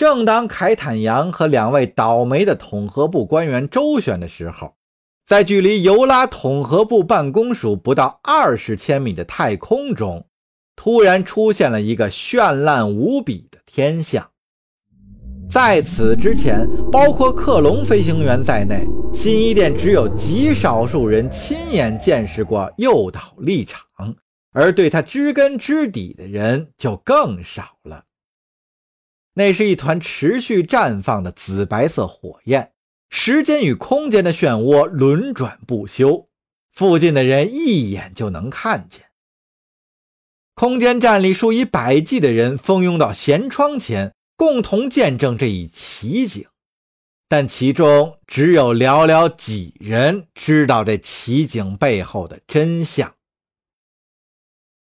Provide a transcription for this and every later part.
正当凯坦阳和两位倒霉的统合部官员周旋的时候，在距离尤拉统合部办公署不到二十千米的太空中，突然出现了一个绚烂无比的天象。在此之前，包括克隆飞行员在内，新一店只有极少数人亲眼见识过诱导立场，而对他知根知底的人就更少了。那是一团持续绽放的紫白色火焰，时间与空间的漩涡轮转不休，附近的人一眼就能看见。空间站里数以百计的人蜂拥到舷窗前，共同见证这一奇景，但其中只有寥寥几人知道这奇景背后的真相。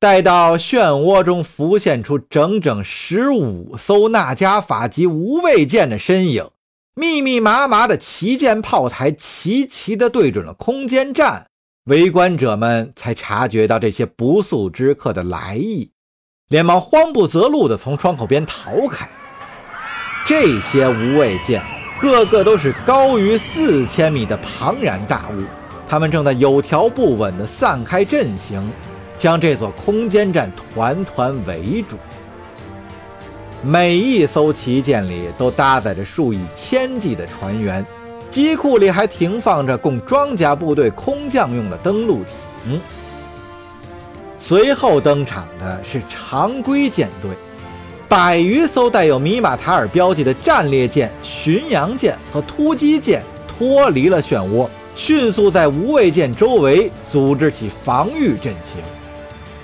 待到漩涡中浮现出整整十五艘纳加法级无畏舰的身影，密密麻麻的旗舰炮台齐齐地对准了空间站，围观者们才察觉到这些不速之客的来意，连忙慌不择路地从窗口边逃开。这些无畏舰个个都是高于四千米的庞然大物，它们正在有条不紊地散开阵型。将这座空间站团团围住，每一艘旗舰里都搭载着数以千计的船员，机库里还停放着供装甲部队空降用的登陆艇。随后登场的是常规舰队，百余艘带有米马塔尔标记的战列舰、巡洋舰和突击舰脱离了漩涡，迅速在无畏舰周围组织起防御阵型。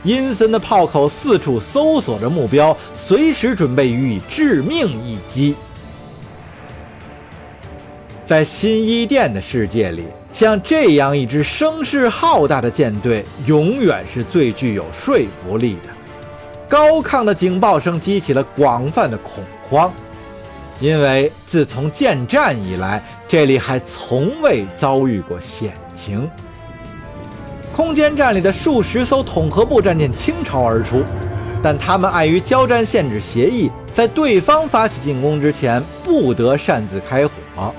阴森的炮口四处搜索着目标，随时准备予以致命一击。在新伊甸的世界里，像这样一支声势浩大的舰队，永远是最具有说服力的。高亢的警报声激起了广泛的恐慌，因为自从建战以来，这里还从未遭遇过险情。空间站里的数十艘统合部战舰倾巢而出，但他们碍于交战限制协议，在对方发起进攻之前不得擅自开火。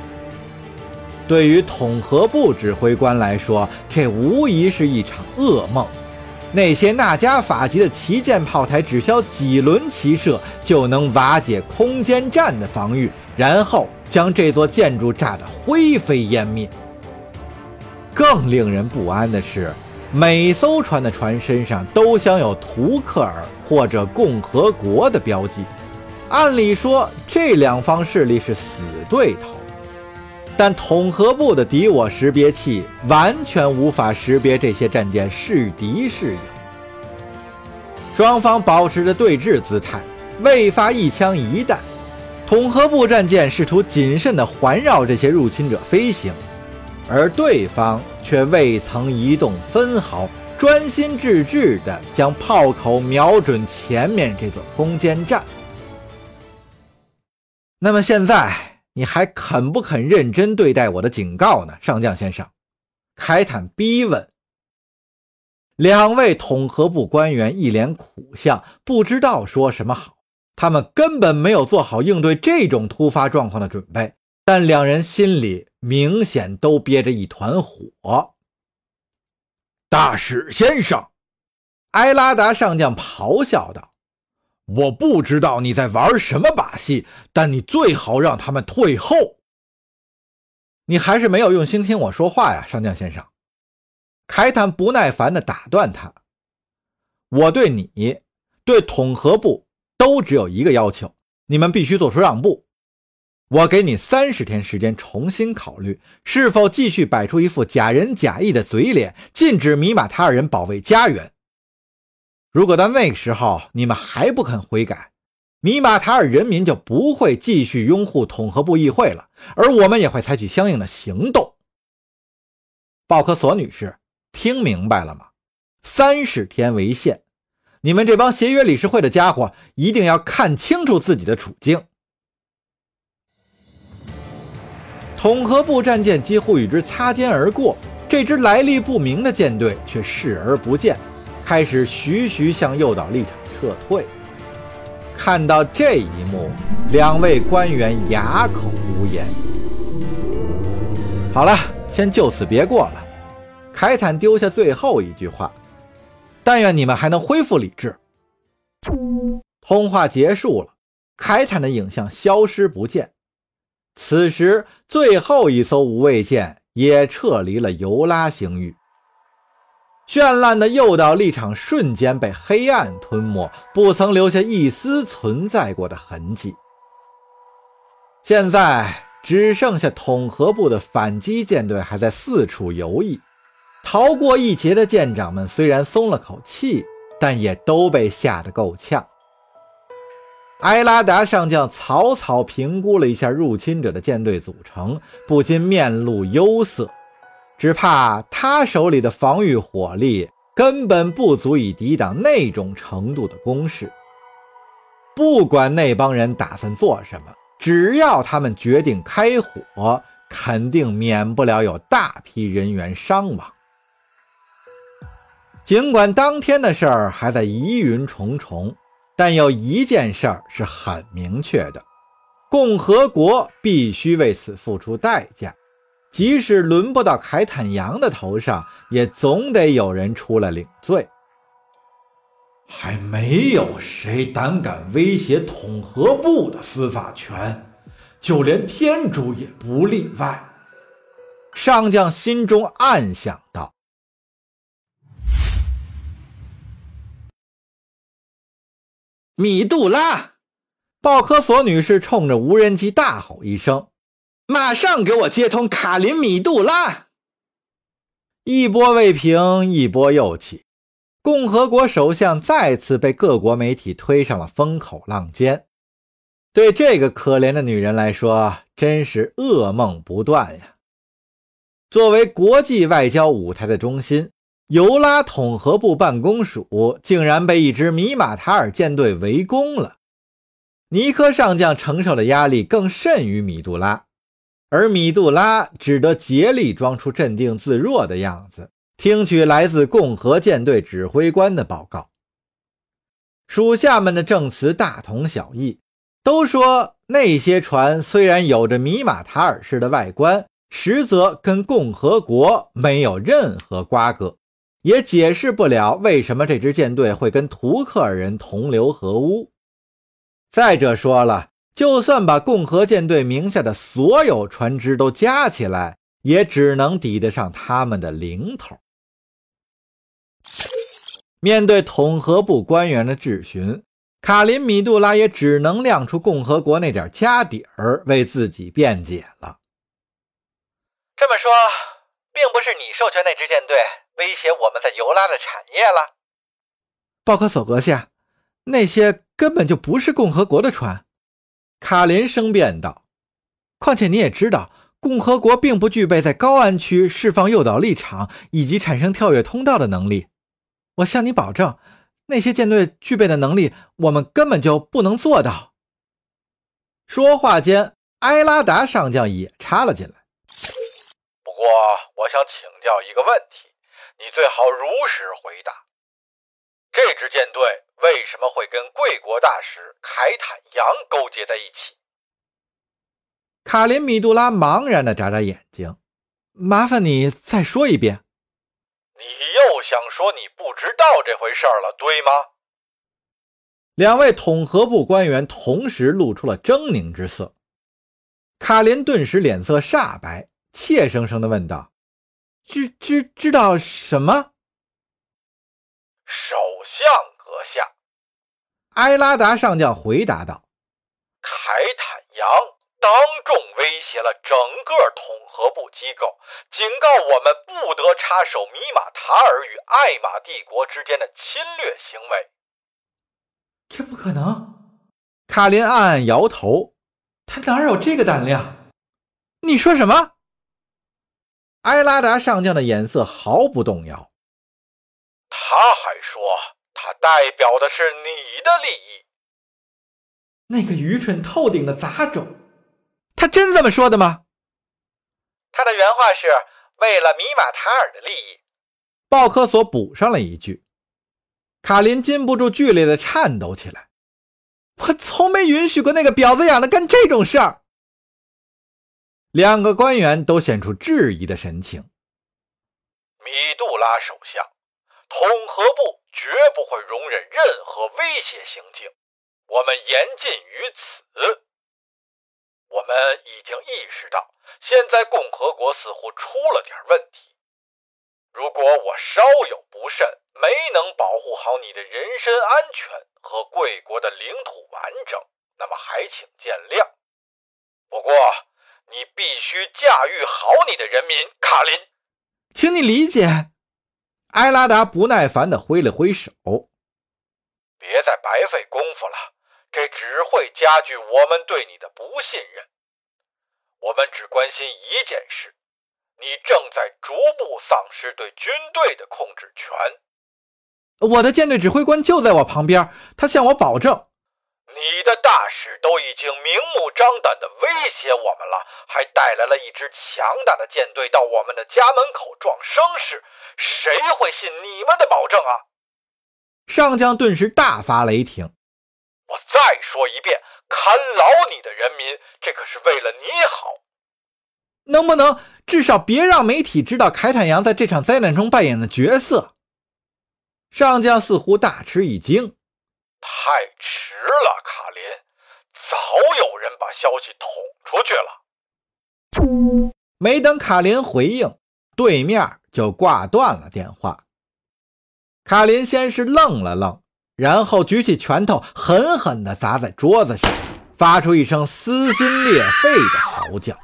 对于统合部指挥官来说，这无疑是一场噩梦。那些纳加法级的旗舰炮台只需要几轮齐射，就能瓦解空间站的防御，然后将这座建筑炸得灰飞烟灭。更令人不安的是。每艘船的船身上都镶有图克尔或者共和国的标记，按理说这两方势力是死对头，但统合部的敌我识别器完全无法识别这些战舰是敌是友。双方保持着对峙姿态，未发一枪一弹。统合部战舰试图谨慎地环绕这些入侵者飞行。而对方却未曾移动分毫，专心致志地将炮口瞄准前面这座攻坚战。那么现在你还肯不肯认真对待我的警告呢，上将先生？凯坦逼问。两位统合部官员一脸苦相，不知道说什么好。他们根本没有做好应对这种突发状况的准备。但两人心里明显都憋着一团火。大使先生，埃拉达上将咆哮道：“我不知道你在玩什么把戏，但你最好让他们退后。你还是没有用心听我说话呀，上将先生。”凯坦不耐烦地打断他：“我对你、对统合部都只有一个要求，你们必须做出让步。”我给你三十天时间重新考虑，是否继续摆出一副假仁假义的嘴脸，禁止米马塔尔人保卫家园。如果到那个时候你们还不肯悔改，米马塔尔人民就不会继续拥护统合部议会了，而我们也会采取相应的行动。鲍克索女士，听明白了吗？三十天为限，你们这帮协约理事会的家伙一定要看清楚自己的处境。统合部战舰几乎与之擦肩而过，这支来历不明的舰队却视而不见，开始徐徐向诱导立场撤退。看到这一幕，两位官员哑口无言。好了，先就此别过了。凯坦丢下最后一句话：“但愿你们还能恢复理智。”通话结束了，凯坦的影像消失不见。此时，最后一艘无畏舰也撤离了尤拉星域。绚烂的诱导立场瞬间被黑暗吞没，不曾留下一丝存在过的痕迹。现在只剩下统合部的反击舰队还在四处游弋，逃过一劫的舰长们虽然松了口气，但也都被吓得够呛。埃拉达上将草草评估了一下入侵者的舰队组成，不禁面露忧色。只怕他手里的防御火力根本不足以抵挡那种程度的攻势。不管那帮人打算做什么，只要他们决定开火，肯定免不了有大批人员伤亡。尽管当天的事儿还在疑云重重，但有一件事儿是很明确的：共和国必须为此付出代价。即使轮不到凯坦扬的头上，也总得有人出来领罪。还没有谁胆敢威胁统合部的司法权，就连天主也不例外。上将心中暗想道：“米杜拉！”鲍科索女士冲着无人机大吼一声。马上给我接通卡林米杜拉！一波未平，一波又起，共和国首相再次被各国媒体推上了风口浪尖。对这个可怜的女人来说，真是噩梦不断呀！作为国际外交舞台的中心，尤拉统合部办公署竟然被一支米马塔尔舰队围攻了。尼科上将承受的压力更甚于米杜拉。而米杜拉只得竭力装出镇定自若的样子，听取来自共和舰队指挥官的报告。属下们的证词大同小异，都说那些船虽然有着米马塔尔式的外观，实则跟共和国没有任何瓜葛，也解释不了为什么这支舰队会跟图克尔人同流合污。再者说了。就算把共和舰队名下的所有船只都加起来，也只能抵得上他们的零头。面对统合部官员的质询，卡林米杜拉也只能亮出共和国那点家底儿，为自己辩解了。这么说，并不是你授权那支舰队威胁我们在尤拉的产业了？鲍克索阁下，那些根本就不是共和国的船。卡林声辩道：“况且你也知道，共和国并不具备在高安区释放诱导立场以及产生跳跃通道的能力。我向你保证，那些舰队具备的能力，我们根本就不能做到。”说话间，埃拉达上将也插了进来：“不过，我想请教一个问题，你最好如实回答。这支舰队……”为什么会跟贵国大使凯坦扬勾结在一起？卡林米杜拉茫然的眨眨眼睛，麻烦你再说一遍。你又想说你不知道这回事了，对吗？两位统合部官员同时露出了狰狞之色。卡林顿时脸色煞白，怯生生的问道：“知知知道什么？”首相阁。下，埃拉达上将回答道：“凯坦扬当众威胁了整个统合部机构，警告我们不得插手米马塔尔与艾玛帝国之间的侵略行为。”这不可能！卡林暗暗摇头，他哪有这个胆量？你说什么？埃拉达上将的眼色毫不动摇。他还说。他代表的是你的利益。那个愚蠢透顶的杂种，他真这么说的吗？他的原话是为了米马塔尔的利益。鲍科索补上了一句。卡林禁不住剧烈的颤抖起来。我从没允许过那个婊子养的干这种事儿。两个官员都显出质疑的神情。米杜拉首相，统合部绝不会容忍任何威胁行径，我们严禁于此。我们已经意识到，现在共和国似乎出了点问题。如果我稍有不慎，没能保护好你的人身安全和贵国的领土完整，那么还请见谅。不过，你必须驾驭好你的人民，卡林，请你理解。埃拉达不耐烦地挥了挥手，别再白费功夫了，这只会加剧我们对你的不信任。我们只关心一件事。你正在逐步丧失对军队的控制权。我的舰队指挥官就在我旁边，他向我保证。你的大使都已经明目张胆的威胁我们了，还带来了一支强大的舰队到我们的家门口壮声势，谁会信你们的保证啊？上将顿时大发雷霆。我再说一遍，看牢你的人民，这可是为了你好。能不能至少别让媒体知道凯坦阳在这场灾难中扮演的角色？上将似乎大吃一惊。太迟了，卡林，早有人把消息捅出去了。没等卡林回应，对面就挂断了电话。卡林先是愣了愣，然后举起拳头狠狠地砸在桌子上，发出一声撕心裂肺的嚎叫。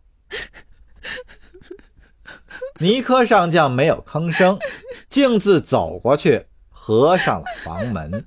尼克上将没有吭声，径自走过去，合上了房门。